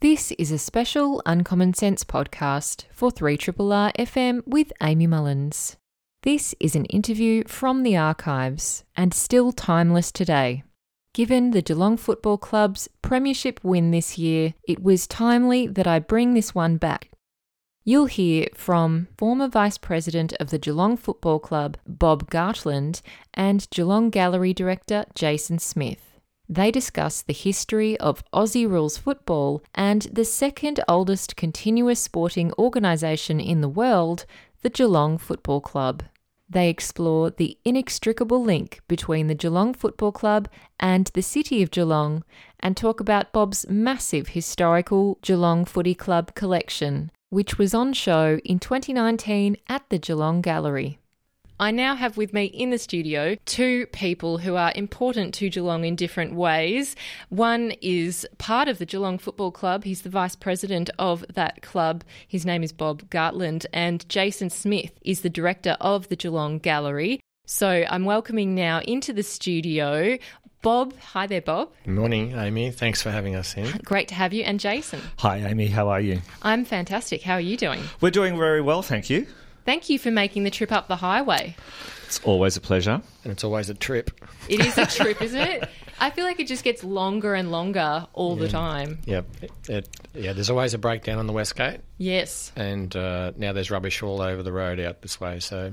This is a special Uncommon Sense podcast for 3RRR FM with Amy Mullins. This is an interview from the archives and still timeless today. Given the Geelong Football Club's premiership win this year, it was timely that I bring this one back. You'll hear from former Vice President of the Geelong Football Club, Bob Gartland, and Geelong Gallery Director, Jason Smith. They discuss the history of Aussie rules football and the second oldest continuous sporting organisation in the world, the Geelong Football Club. They explore the inextricable link between the Geelong Football Club and the City of Geelong and talk about Bob's massive historical Geelong Footy Club collection, which was on show in 2019 at the Geelong Gallery. I now have with me in the studio two people who are important to Geelong in different ways. One is part of the Geelong Football Club. He's the vice president of that club. His name is Bob Gartland, and Jason Smith is the director of the Geelong Gallery. So I'm welcoming now into the studio Bob. Hi there, Bob. Morning, Amy. Thanks for having us in. Great to have you. And Jason. Hi, Amy. How are you? I'm fantastic. How are you doing? We're doing very well, thank you. Thank you for making the trip up the highway. It's always a pleasure. And it's always a trip. It is a trip, isn't it? I feel like it just gets longer and longer all the time. Yep. It, it, yeah, there's always a breakdown on the West Gate, Yes. and uh, now there's rubbish all over the road out this way. So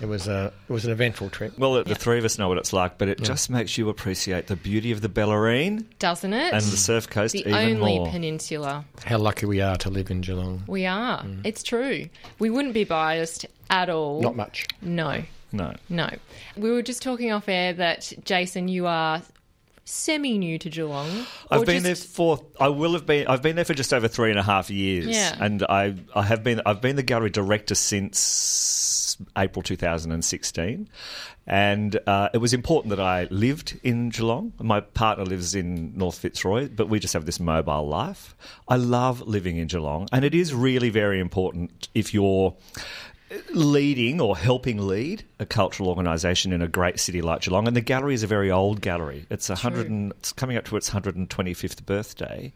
it was a it was an eventful trip. Well, the three of us know what it's like, but it just makes you appreciate the beauty of the Bellarine Doesn't it? and the surf coast the even only more. peninsula. How lucky we are to live in Geelong. We are. Mm. It's true. We wouldn't be biased at all. Not much. No. no. No. We were just talking off air that, Jason, you are semi new to Geelong. I've been there for. I will have been. I've been there for just over three and a half years, Yeah. and I. I have been. I've been the gallery director since April 2016, and uh, it was important that I lived in Geelong. My partner lives in North Fitzroy, but we just have this mobile life. I love living in Geelong, and it is really very important if you're leading or helping lead a cultural organisation in a great city like Geelong. And the gallery is a very old gallery. It's a hundred and it's coming up to its hundred and twenty fifth birthday.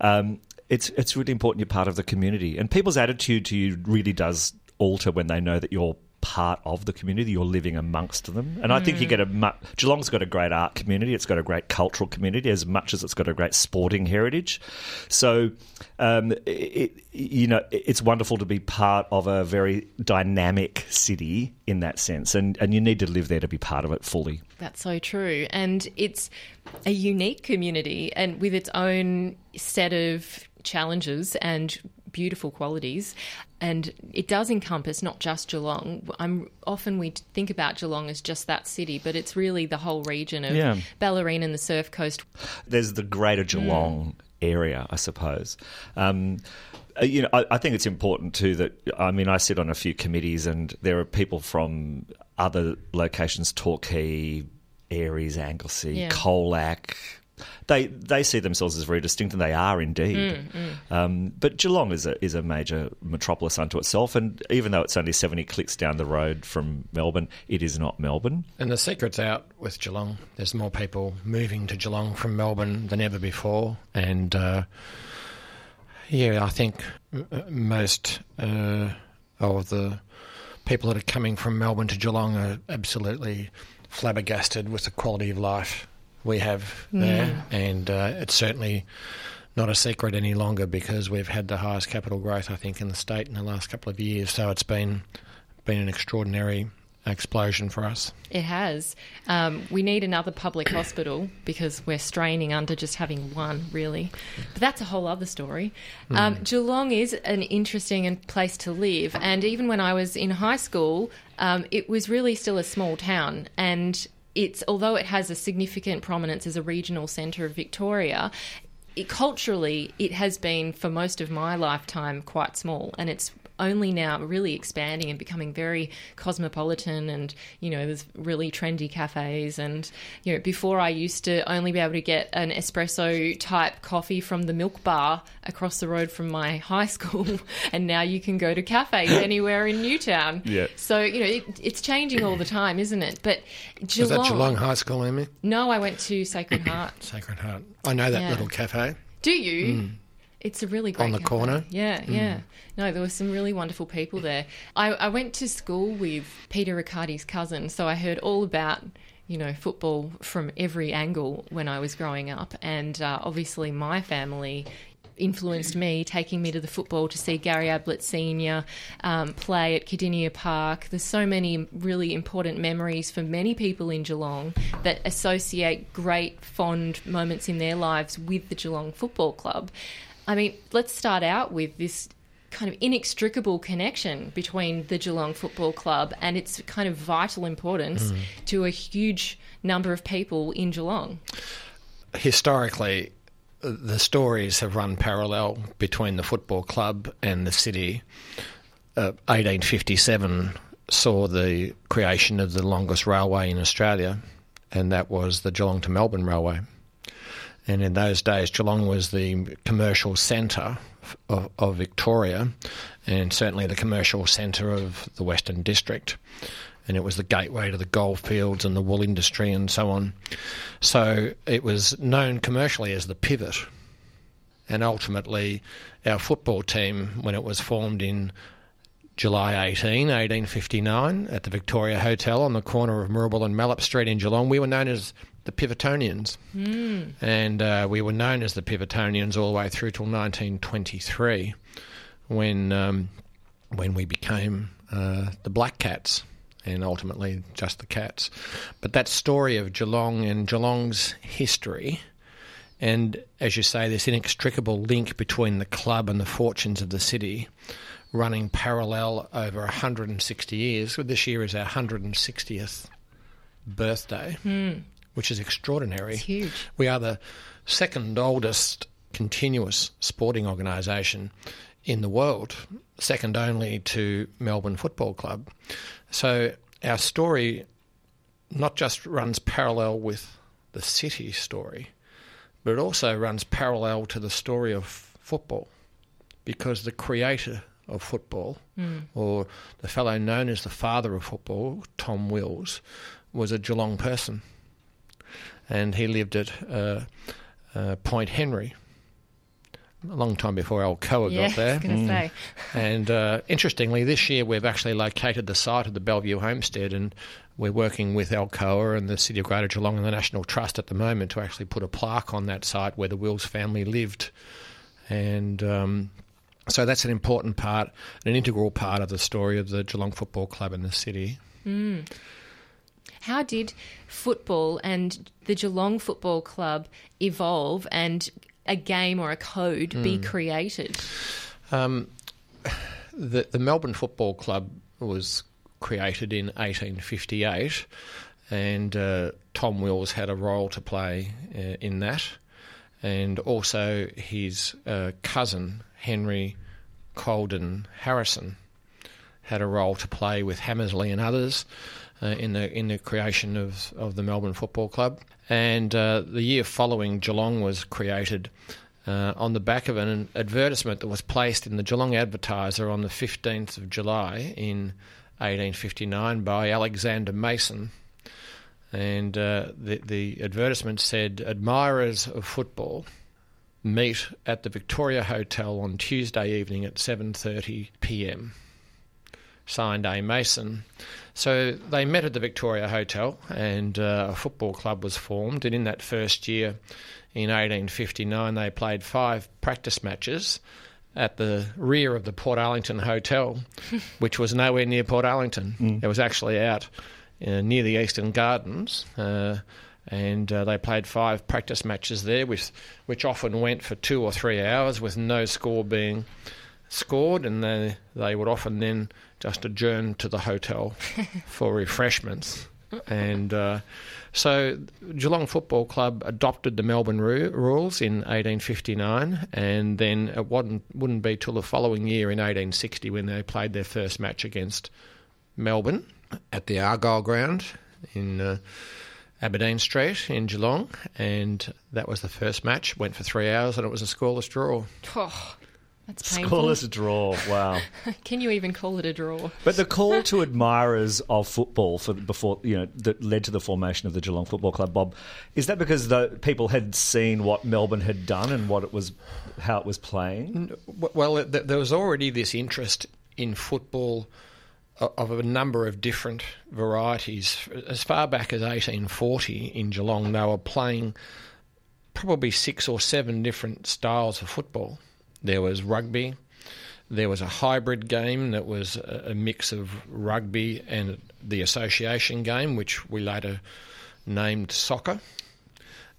Um, it's it's really important you're part of the community, and people's attitude to you really does alter when they know that you're part of the community you're living amongst them and i think you get a mu- geelong's got a great art community it's got a great cultural community as much as it's got a great sporting heritage so um, it, you know it's wonderful to be part of a very dynamic city in that sense and and you need to live there to be part of it fully That's so true. And it's a unique community and with its own set of challenges and beautiful qualities. And it does encompass not just Geelong. I'm often we think about Geelong as just that city, but it's really the whole region of Yeah. Bellarine and the Surf Coast. there's the greater Geelong area, I suppose. Um, uh, you know, I, I think it's important too that I mean, I sit on a few committees, and there are people from other locations: Torquay, Aireys, Anglesea, Yeah. Colac. They they see themselves as very distinct, and they are indeed. Um, but Geelong is a is a major metropolis unto itself, and even though it's only seventy clicks down the road from Melbourne, it is not Melbourne. And the secret's out with Geelong. There's more people moving to Geelong from Melbourne than ever before. And uh, yeah, I think uh, most uh, of the people that are coming from Melbourne to Geelong are absolutely flabbergasted with the quality of life we have there. And uh, it's certainly not a secret any longer because we've had the highest capital growth, I think, in the state in the last couple of years. So it's been been an extraordinary explosion for us. It has. Um, we need another public hospital because we're straining under just having one, really. But that's a whole other story. Um, Geelong is an interesting and place to live, and even when I was in high school, um, it was really still a small town, and it's although it has a significant prominence as a regional centre of Victoria. It, culturally, it has been for most of my lifetime quite small, and it's only now really expanding and becoming very cosmopolitan and you know there's really trendy cafes and you know before I used to only be able to get an espresso type coffee from the milk bar across the road from my high school and now you can go to cafes anywhere in Newtown Yeah. so you know it, it's changing all the time isn't it but Was that Geelong High School, Amy? no I went to Sacred Heart Sacred Heart. I know that Yeah. little cafe. do you mm. It's a really great On the cafe. corner? Yeah, yeah. No, there were some really wonderful people there. I, I went to school with Peter Riccardi's cousin, so I heard all about you know football from every angle when I was growing up, and uh, obviously my family influenced me, taking me to the football to see Gary Ablett Senior um, play at Kardinia Park. There's so many really important memories for many people in Geelong that associate great, fond moments in their lives with the Geelong Football Club. I mean, let's start out with this kind of inextricable connection between the Geelong Football Club and its kind of vital importance to a huge number of people in Geelong. historically, the stories have run parallel between the football club and the city. Uh, 1857 saw the creation of the longest railway in Australia, and that was the Geelong to Melbourne Railway. And in those days, Geelong was the commercial centre of, of Victoria, and certainly the commercial centre of the Western District. And it was the gateway to the goldfields and the wool industry and so on. So it was known commercially as the pivot. And ultimately, our football team, when it was formed in July 18, 1859, at the Victoria Hotel on the corner of Moorabool and Malop Street in Geelong, we were known as the Pivotonians. And uh, we were known as the Pivotonians all the way through till 1923, when, um, when we became uh, the Black Cats and ultimately just the Cats. But that story of Geelong and Geelong's history, and as you say, this inextricable link between the club and the fortunes of the city, running parallel over 160 years. This year is our 160th birthday, which is extraordinary. It's huge. We are the second oldest continuous sporting organisation in the world, second only to Melbourne Football Club. So our story not just runs parallel with the city story, but it also runs parallel to the story of football because the creator of football, mm. or the fellow known as the father of football, Tom Wills, was a Geelong person. And he lived at uh, uh, Point Henry a long time before Alcoa Yeah, got there. I was going to say. And uh, interestingly, this year we've actually located the site of the Bellevue Homestead, and we're working with Alcoa and the City of Greater Geelong and the National Trust at the moment to actually put a plaque on that site where the Wills family lived. And um, so that's an important part, an integral part of the story of the Geelong Football Club and the city. How did football and the Geelong Football Club evolve and a game or a code be created? Um, the, the Melbourne Football Club was created in 1858, and uh, Tom Wills had a role to play uh, in that, and also his uh, cousin Henry Colden Harrison had a role to play with Hammersley and others uh, in the in the creation of, of the Melbourne Football Club. And uh, the year following, Geelong was created uh, on the back of an advertisement that was placed in the Geelong Advertiser on the 15th of July in 1859 by Alexander Mason. And uh, the, the advertisement said, Admirers of football meet at the Victoria Hotel on Tuesday evening at 7:30 p.m. Signed A Mason. So they met at the Victoria Hotel, and uh, a football club was formed. And in that first year, in 1859, they played five practice matches at the rear of the Portarlington Hotel, which was nowhere near Portarlington. It was actually out uh, near the Eastern Gardens. Uh, and uh, they played five practice matches there, which, which often went for two or three hours with no score being scored, and they, they would often then just adjourn to the hotel for refreshments. And uh, so Geelong Football Club adopted the Melbourne ru- rules in 1859, and then it wouldn't, wouldn't be till the following year in 1860 when they played their first match against Melbourne at the Argyle Ground in uh, Aberdeen Street in Geelong, and that was the first match. Went for three hours, and it was a scoreless draw. Oh, That's painful. Scoreless draw. Wow. Can you even call it a draw? But the call to admirers of football for before you know that led to the formation of the Geelong Football Club, Bob, is that because the people had seen what Melbourne had done and what it was, how it was playing? Well, there was already this interest in football uh, of a number of different varieties. As far back as 1840 in Geelong, they were playing probably six or seven different styles of football. There was rugby. There was a hybrid game that was a, mix of rugby and the association game, which we later named soccer.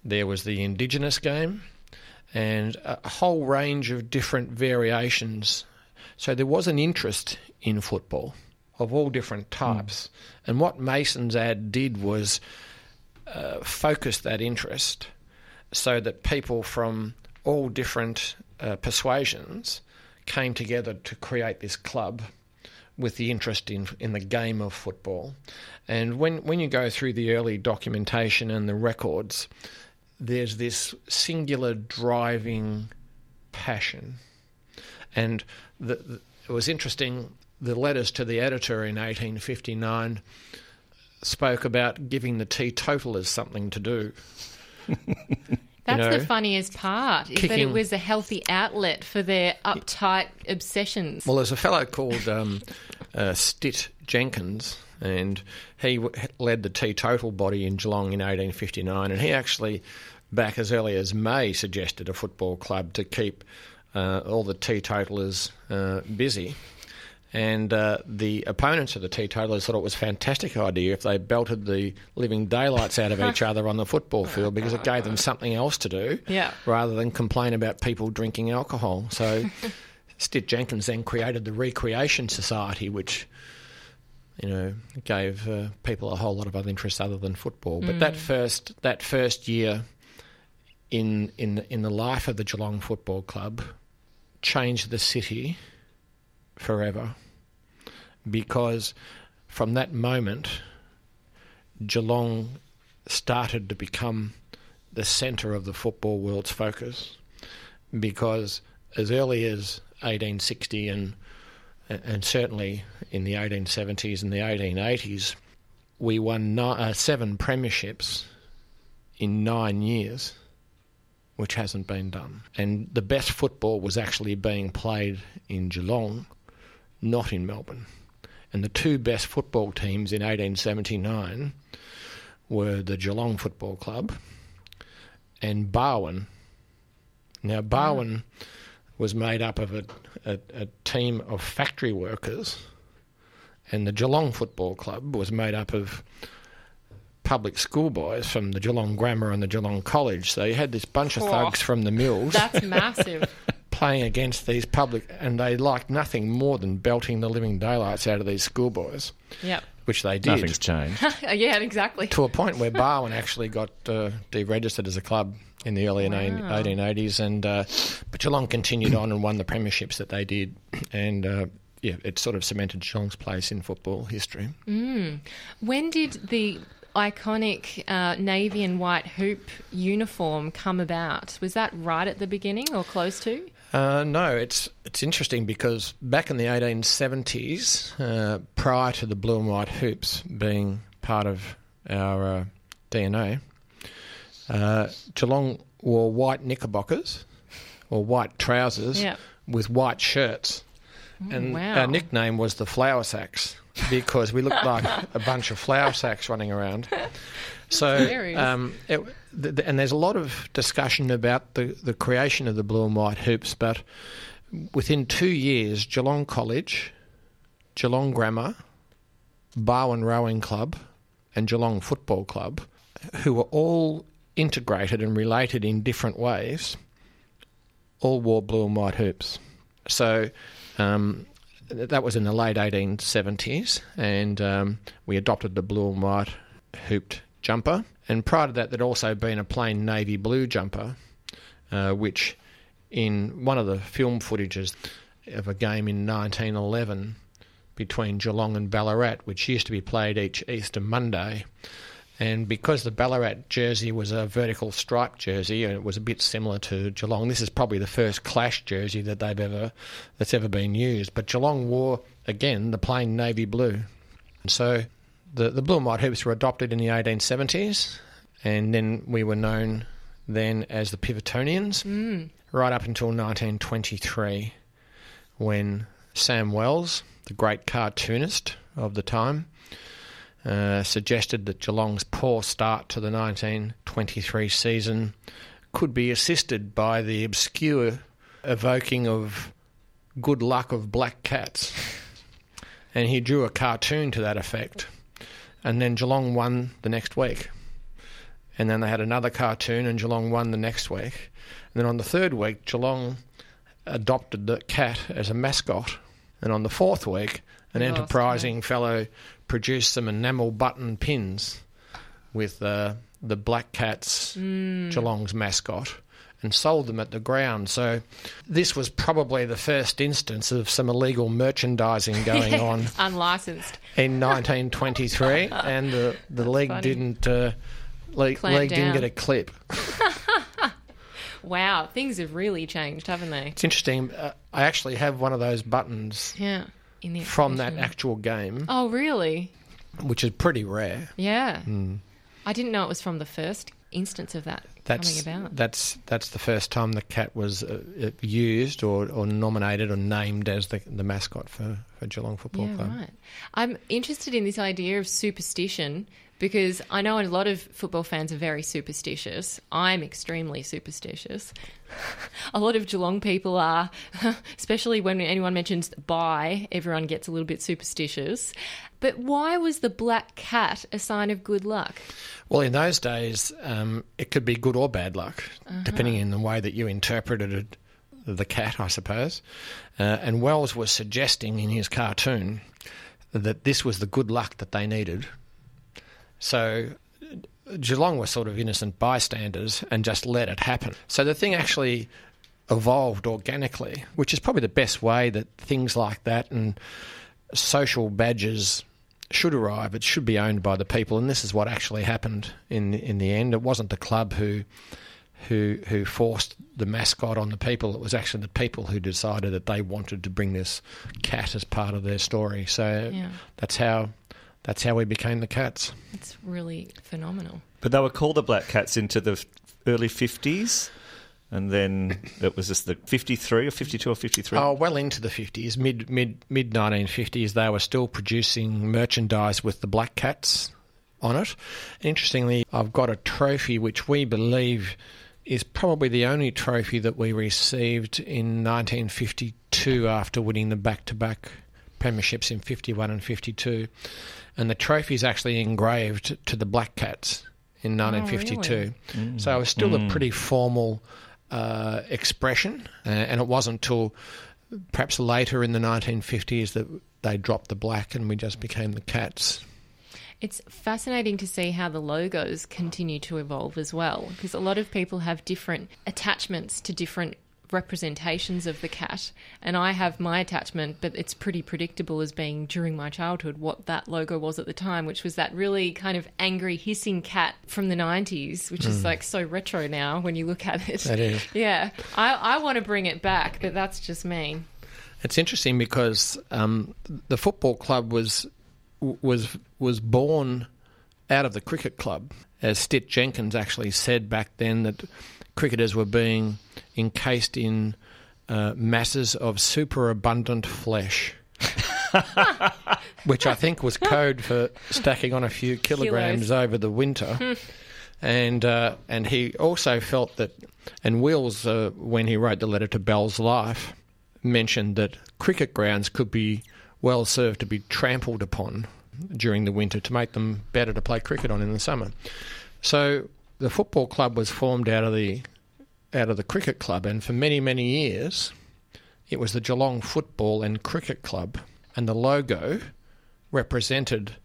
There was the Indigenous game and a whole range of different variations. So there was an interest in football of all different types. And what Mason's ad did was uh, focus that interest so that people from all different uh, persuasions came together to create this club with the interest in in the game of football. And when when you go through the early documentation and the records, there's this singular driving passion. And the, the, it was interesting. The letters to the editor in 1859 spoke about giving the teetotalers something to do. That's know, the funniest part, is that it was a healthy outlet for their uptight obsessions. Well, there's a fellow called um, uh, Stitt Jenkins, and he w- led the teetotal body in Geelong in 1859, and he actually, back as early as May, suggested a football club to keep uh, all the teetotalers uh, busy. And uh, the opponents of the teetotalers thought it was a fantastic idea if they belted the living daylights out of each other on the football field because it gave them something else to do Yeah. rather than complain about people drinking alcohol. So Stitt Jenkins then created the Recreation Society, which you know gave uh, people a whole lot of other interests other than football. But that first that first year in in in the life of the Geelong Football Club changed the city forever. Because from that moment Geelong started to become the centre of the football world's focus. Because as early as 1860 and and certainly in the 1870s and the 1880s we won ni- uh, seven premierships in nine years which hasn't been done. And the best football was actually being played in Geelong not in Melbourne and the two best football teams in 1879 were the Geelong Football Club and Barwon. Now, ah. Barwon was made up of a, a, a team of factory workers, and the Geelong Football Club was made up of public schoolboys from the Geelong Grammar and the Geelong College. So you had this bunch of Oh. thugs from the mills That's massive. playing against these public, and they liked nothing more than belting the living daylights out of these schoolboys, yep. which they did Nothing's changed. yeah, exactly. to a point where Barwon actually got uh, deregistered as a club in the early Wow. 1880s, and uh, but Geelong continued on and won the premierships that they did, and uh, yeah, it sort of cemented Geelong's place in football history. When did the iconic uh, navy and white hoop uniform come about? Was that right at the beginning or close to? Uh, no, it's it's interesting because back in the 1870s, uh, prior to the blue and white hoops being part of our uh, DNA, uh, Geelong wore white knickerbockers or white trousers Yeah. with white shirts, and wow. our nickname was the flour sacks because we looked like a bunch of flour sacks running around. So, um, it, and there's a lot of discussion about the, the creation of the blue and white hoops, but within two years, Geelong College, Geelong Grammar, Barwon Rowing Club, and Geelong Football Club, who were all integrated and related in different ways, all wore blue and white hoops. So um, that was in the late 1870s, and um, we adopted the blue and white hooped jumper. And prior to that, there'd also been a plain navy blue jumper, uh, which in one of the film footages of a game in 1911 between Geelong and Ballarat, which used to be played each Easter Monday. And because the Ballarat jersey was a vertical stripe jersey and it was a bit similar to Geelong, this is probably the first clash jersey that they've ever that's ever been used. But Geelong wore again the plain navy blue. So the the blue and white hoops were adopted in the 1870s, and then we were known then as the Pivotonians, Mm. right up until 1923, when Sam Wells, the great cartoonist of the time, uh, suggested that Geelong's poor start to the 1923 season could be assisted by the obscure evoking of good luck of black cats. And he drew a cartoon to that effect. And then Geelong won the next week. And then they had another cartoon, and Geelong won the next week. And then on the third week, Geelong adopted the cat as a mascot. And on the fourth week, an enterprising fellow produced some enamel button pins with uh, the Black Cats, Geelong's mascot, and sold them at the ground. So this was probably the first instance of some illegal merchandising going on Unlicensed. in 1923, and the, the league funny. didn't. Uh, Clamp league didn't get a clip. Wow, things have really changed, haven't they? It's interesting. Uh, I actually have one of those buttons Yeah. From that actual game, Oh, really? which is pretty rare. Yeah. Hmm. I didn't know it was from the first instance of that That's that's that's the first time the cat was uh, uh, used or, or nominated or named as the the mascot for, for Geelong Football Yeah, Club. right. I'm interested in this idea of superstition because I know a lot of football fans are very superstitious. I'm extremely superstitious. a lot of Geelong people are, especially when anyone mentions buy, everyone gets a little bit superstitious. But why was the black cat a sign of good luck? Well, in those days, um, it could be good or bad luck, Uh-huh. depending on the way that you interpreted it, the cat, I suppose. Uh, and Wells was suggesting in his cartoon that this was the good luck that they needed. So Geelong were sort of innocent bystanders and just let it happen. So the thing actually evolved organically, which is probably the best way that things like that and social badges should arrive. It should be owned by the people, and this is what actually happened in in the end. It wasn't the club who who who forced the mascot on the people. It was actually the people who decided that they wanted to bring this cat as part of their story. So Yeah. that's how that's how we became the cats. It's really phenomenal. But they were called the Black Cats into the early 50s. And then it was just the 53 or 52 or 53. Oh, well into the fifties, mid mid mid nineteen fifties, they were still producing merchandise with the black cats on it. Interestingly, I've got a trophy which we believe is probably the only trophy that we received in 1952 after winning the back-to-back premierships in 51 and 52, and the trophy is actually engraved to the black cats in 1952. So it was still a pretty formal uh, expression, uh, and it wasn't until perhaps later in the 1950s that they dropped the black and we just became the cats. It's fascinating to see how the logos continue to evolve as well, because a lot of people have different attachments to different representations of the cat. And I have my attachment, but it's pretty predictable as being during my childhood what that logo was at the time, which was that really kind of angry, hissing cat from the 90s, which is like so retro now when you look at it. That is. Yeah. I, I want to bring it back, but that's just me. It's interesting because um, the football club was was was born out of the cricket club, as Stitt Jenkins actually said back then that cricketers were being encased in uh, masses of superabundant flesh. Which I think was code for stacking on a few kilograms Kilos. over the winter. and uh, and he also felt that, and Wills, uh, when he wrote the letter to Bell's Life, mentioned that cricket grounds could be well served to be trampled upon during the winter to make them better to play cricket on in the summer. So the football club was formed out of the out of the cricket club, and for many many years, it was the Geelong Football and Cricket Club, and the logo represented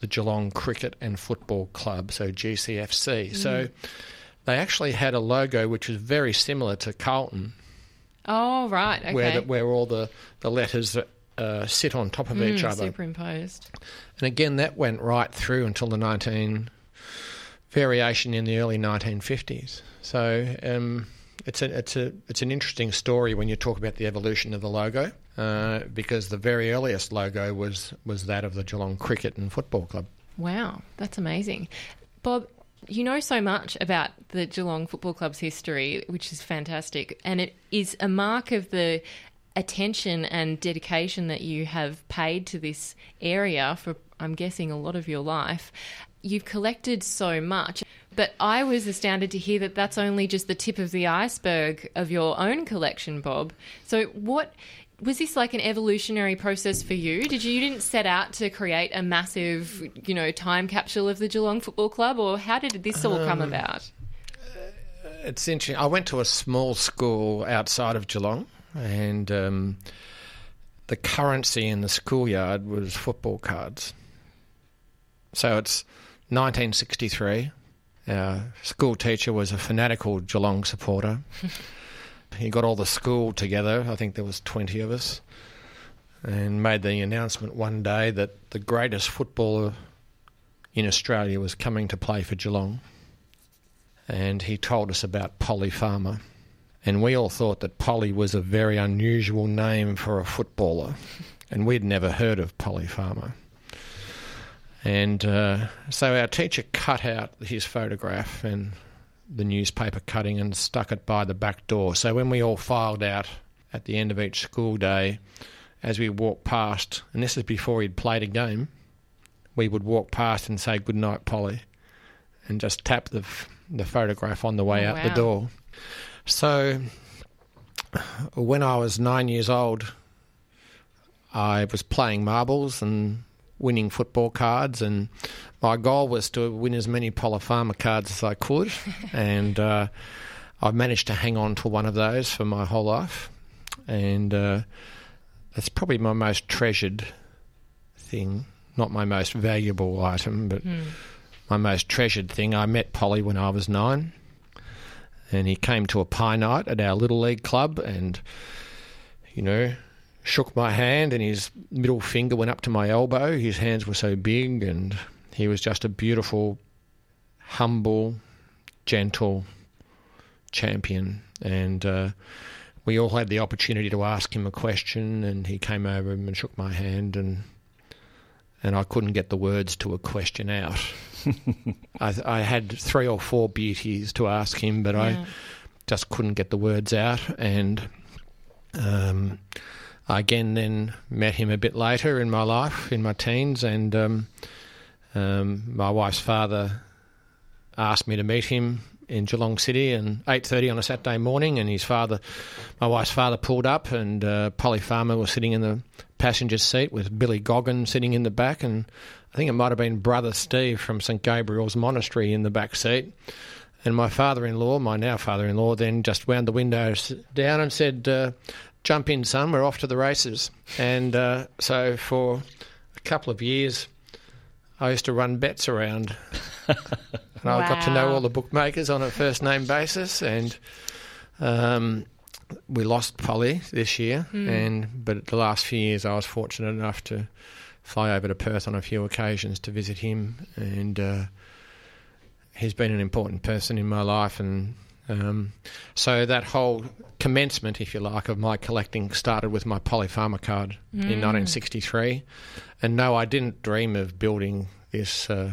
the Geelong Cricket and Football Club, so GCFC. Mm. So they actually had a logo which was very similar to Carlton, Oh, right. Okay. where the, where all the the letters uh, sit on top of each Mm, other. Superimposed. And again, that went right through until the 19, variation in the early 1950s. So um, it's a, it's a it's an interesting story when you talk about the evolution of the logo, uh, because the very earliest logo was was that of the Geelong Cricket and Football Club. Wow, that's amazing, Bob. You know so much about the Geelong Football Club's history, which is fantastic, and it is a mark of the attention and dedication that you have paid to this area for, I'm guessing, a lot of your life. You've collected so much, but I was astounded to hear that that's only just the tip of the iceberg of your own collection, Bob. So, what was this like an evolutionary process for you? Did you, you didn't set out to create a massive, you know, time capsule of the Geelong Football Club, or how did this all come Um, about? It's interesting. I went to a small school outside of Geelong, and um, the currency in the schoolyard was football cards. So it's 1963. Our school teacher was a fanatical Geelong supporter. he got all the school together. I think there was 20 of us, and made the announcement one day that the greatest footballer in Australia was coming to play for Geelong and he told us about Polly Farmer. And we all thought that Polly was a very unusual name for a footballer, and we'd never heard of Polly Farmer. And uh, so our teacher cut out his photograph and the newspaper cutting and stuck it by the back door. So when we all filed out at the end of each school day, as we walked past, and this is before he'd played a game, we would walk past and say, Good night, Polly, and just tap the, f- the photograph on the way Oh, out the door. So when I was nine years old, I was playing marbles and winning football cards, and my goal was to win as many Polly Farmer cards as I could, and uh, I've managed to hang on to one of those for my whole life, and uh, that's probably my most treasured thing. Not my most valuable item, but my most treasured thing. I met Polly when I was nine, and he came to a pie night at our Little League club, and you know, shook my hand, and his middle finger went up to my elbow. His hands were so big, and he was just a beautiful, humble, gentle champion, and. Uh, we all had the opportunity to ask him a question, and he came over and shook my hand, and and I couldn't get the words to a question out. I, I had three or four beauties to ask him, but I just couldn't get the words out. And um, I again then met him a bit later in my life, in my teens, and um, um, my wife's father asked me to meet him in Geelong City and 8.30 on a Saturday morning and his father, my wife's father pulled up and uh, Polly Farmer was sitting in the passenger seat with Billy Goggin sitting in the back and I think it might have been brother Steve from St Gabriel's Monastery in the back seat. And my father-in-law, my now father-in-law, then just wound the windows down and said, uh, jump in son, we're off to the races. And uh, so for a couple of years I used to run bets around and I got to know all the bookmakers on a first name basis, and um, we lost Polly this year. And but the last few years, I was fortunate enough to fly over to Perth on a few occasions to visit him, and uh, he's been an important person in my life. And um, so that whole commencement, if you like, of my collecting started with my Polly Farmer card in 1963. And no, I didn't dream of building this. Uh,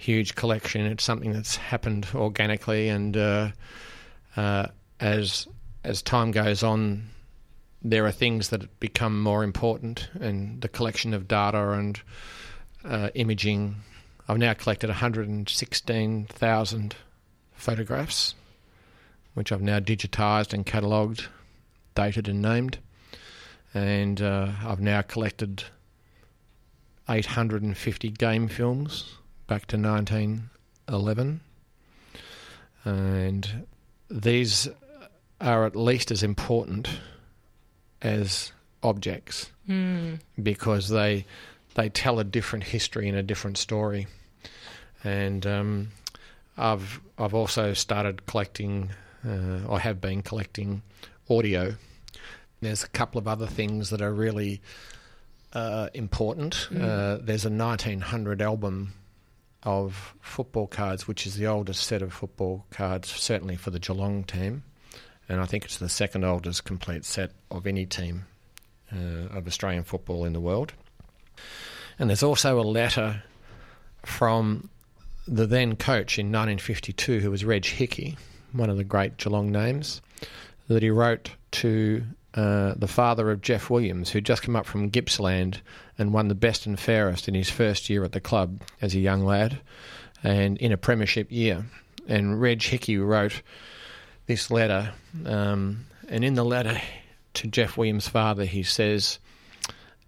huge collection. It's something that's happened organically, and uh, uh, as as time goes on, there are things that become more important, and the collection of data and uh, imaging. I've now collected 116,000 photographs, which I've now digitised and catalogued, dated and named, and uh, I've now collected 850 game films back to 1911. And these are at least as important as objects because they they tell a different history and a different story. And um, I've I've also started collecting, uh, I have been collecting audio. There's a couple of other things that are really uh, important. Uh, there's a 1900 album of football cards, which is the oldest set of football cards, certainly for the Geelong team, and I think it's the second oldest complete set of any team uh, of Australian football in the world. And there's also a letter from the then coach in 1952, who was Reg Hickey, one of the great Geelong names, that he wrote to uh, the father of Jeff Williams, who'd just come up from Gippsland and won the best and fairest in his first year at the club as a young lad and in a premiership year. And Reg Hickey wrote this letter, um, and in the letter to Jeff Williams' father, he says,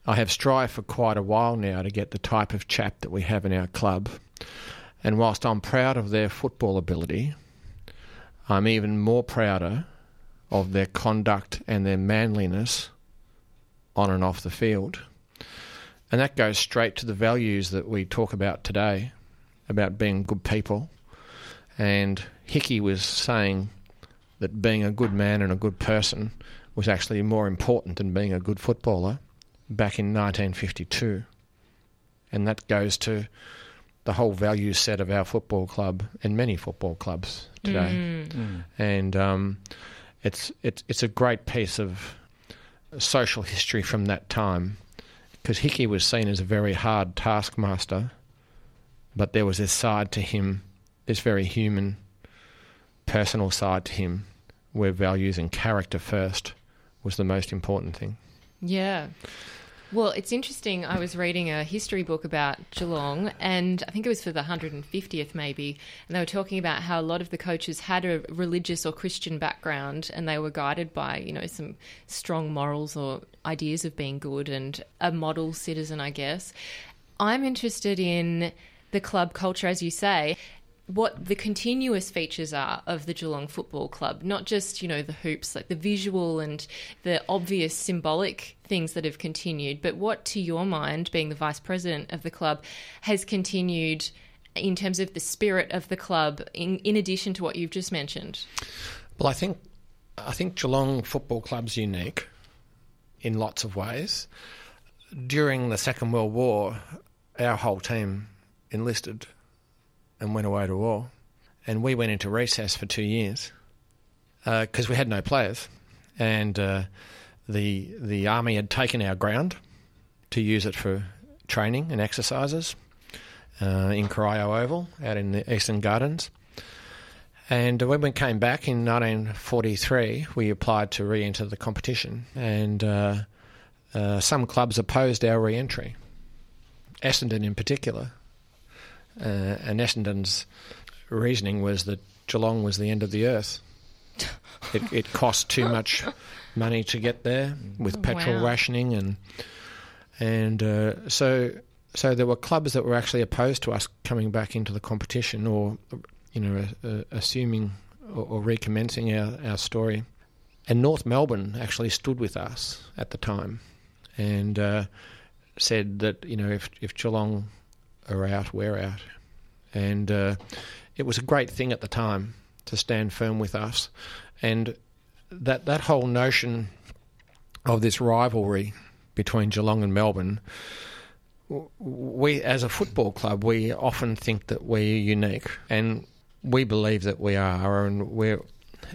I have strived for quite a while now to get the type of chap that we have in our club. And whilst I'm proud of their football ability, I'm even more prouder of their conduct and their manliness on and off the field. And that goes straight to the values that we talk about today about being good people. And Hickey was saying that being a good man and a good person was actually more important than being a good footballer back in 1952. And that goes to the whole value set of our football club and many football clubs today. Mm. And um, it's, it's, it's a great piece of social history from that time because Hickey was seen as a very hard taskmaster, but there was this side to him, this very human, personal side to him, where values and character first was the most important thing. Yeah. Well, it's interesting. I was reading a history book about Geelong, and I think it was for the 150th, maybe. And they were talking about how a lot of the coaches had a religious or Christian background, and they were guided by, you know, some strong morals or ideas of being good and a model citizen, I guess. I'm interested in the club culture, as you say, what the continuous features are of the Geelong Football Club, not just, you know, the hoops, like the visual and the obvious symbolic things that have continued, but what, to your mind, being the vice president of the club, has continued in terms of the spirit of the club, in, in addition to what you've just mentioned? Well, I think I think Geelong Football Club's unique in lots of ways. During the Second World War, our whole team enlisted and went away to war. And we went into recess for two years because uh, we had no players, and uh, the the army had taken our ground to use it for training and exercises uh, in Corio Oval out in the Eastern Gardens. And when we came back in 1943, we applied to re-enter the competition, and uh, uh, some clubs opposed our re-entry. Essendon, in particular, uh, and Essendon's reasoning was that Geelong was the end of the earth. it, it cost too much money to get there with petrol Wow. rationing and and uh, so so there were clubs that were actually opposed to us coming back into the competition or you know uh, assuming or, or recommencing our, our story. And North Melbourne actually stood with us at the time and uh, said that you know if if Geelong are out, we're out. And uh, it was a great thing at the time to stand firm with us. And that, that whole notion of this rivalry between Geelong and Melbourne, we, as a football club, we often think that we're unique. And we believe that we are. And we're,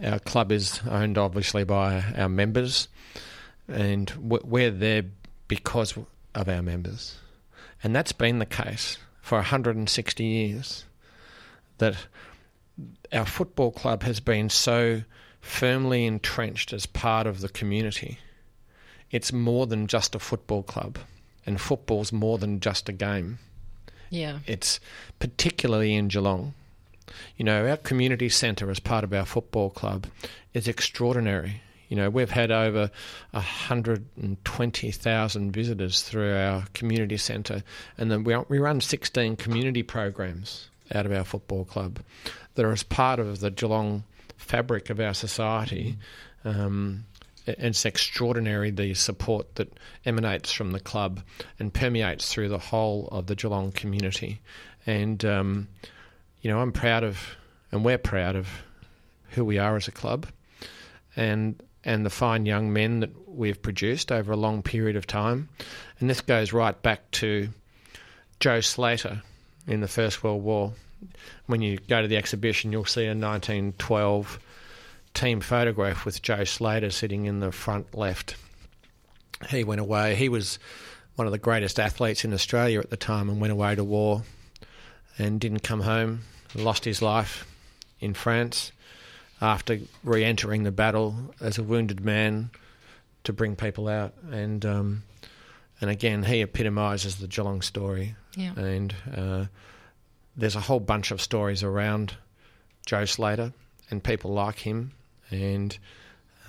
our club is owned, obviously, by our members. And we're there because of our members. And that's been the case for 160 years. That our football club has been so firmly entrenched as part of the community. It's more than just a football club, and football's more than just a game. Yeah. It's particularly in Geelong. You know, our community centre as part of our football club is extraordinary. You know, we've had over 120,000 visitors through our community centre, and then we, run 16 community programs out of our football club that are as part of the Geelong fabric of our society. Um, it's extraordinary the support that emanates from the club and permeates through the whole of the Geelong community. And, um, you know, I'm proud of, and we're proud of who we are as a club and and the fine young men that we've produced over a long period of time. And this goes right back to Joe Slater, in the First World War. When you go to the exhibition, you'll see a 1912 team photograph with Joe Slater sitting in the front left. He went away. He was one of the greatest athletes in Australia at the time and went away to war and didn't come home. Lost his life in France after re entering the battle as a wounded man to bring people out. And um, and again, he epitomises the Geelong story. Yeah. And uh, there's a whole bunch of stories around Joe Slater and people like him. And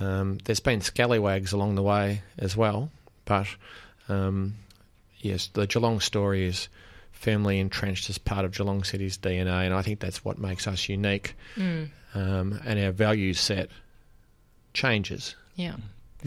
um, there's been scallywags along the way as well. But um, yes, the Geelong story is firmly entrenched as part of Geelong City's DNA. And I think that's what makes us unique. Mm. Um, and our value set changes, Yeah.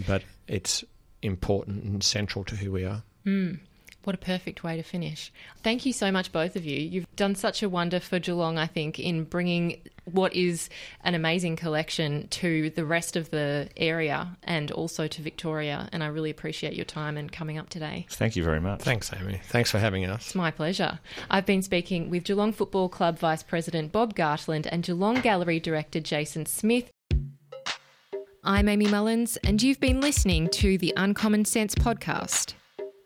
but it's important and central to who we are. Mm. What a perfect way to finish. Thank you so much, both of you. You've done such a wonder for Geelong, I think, in bringing what is an amazing collection to the rest of the area and also to Victoria. And I really appreciate your time and coming up today. Thank you very much. Thanks, Amy. Thanks for having us. It's my pleasure. I've been speaking with Geelong Football Club Vice President Bob Gartland and Geelong Gallery Director Jason Smith. I'm Amy Mullins, and you've been listening to the Uncommon Sense podcast.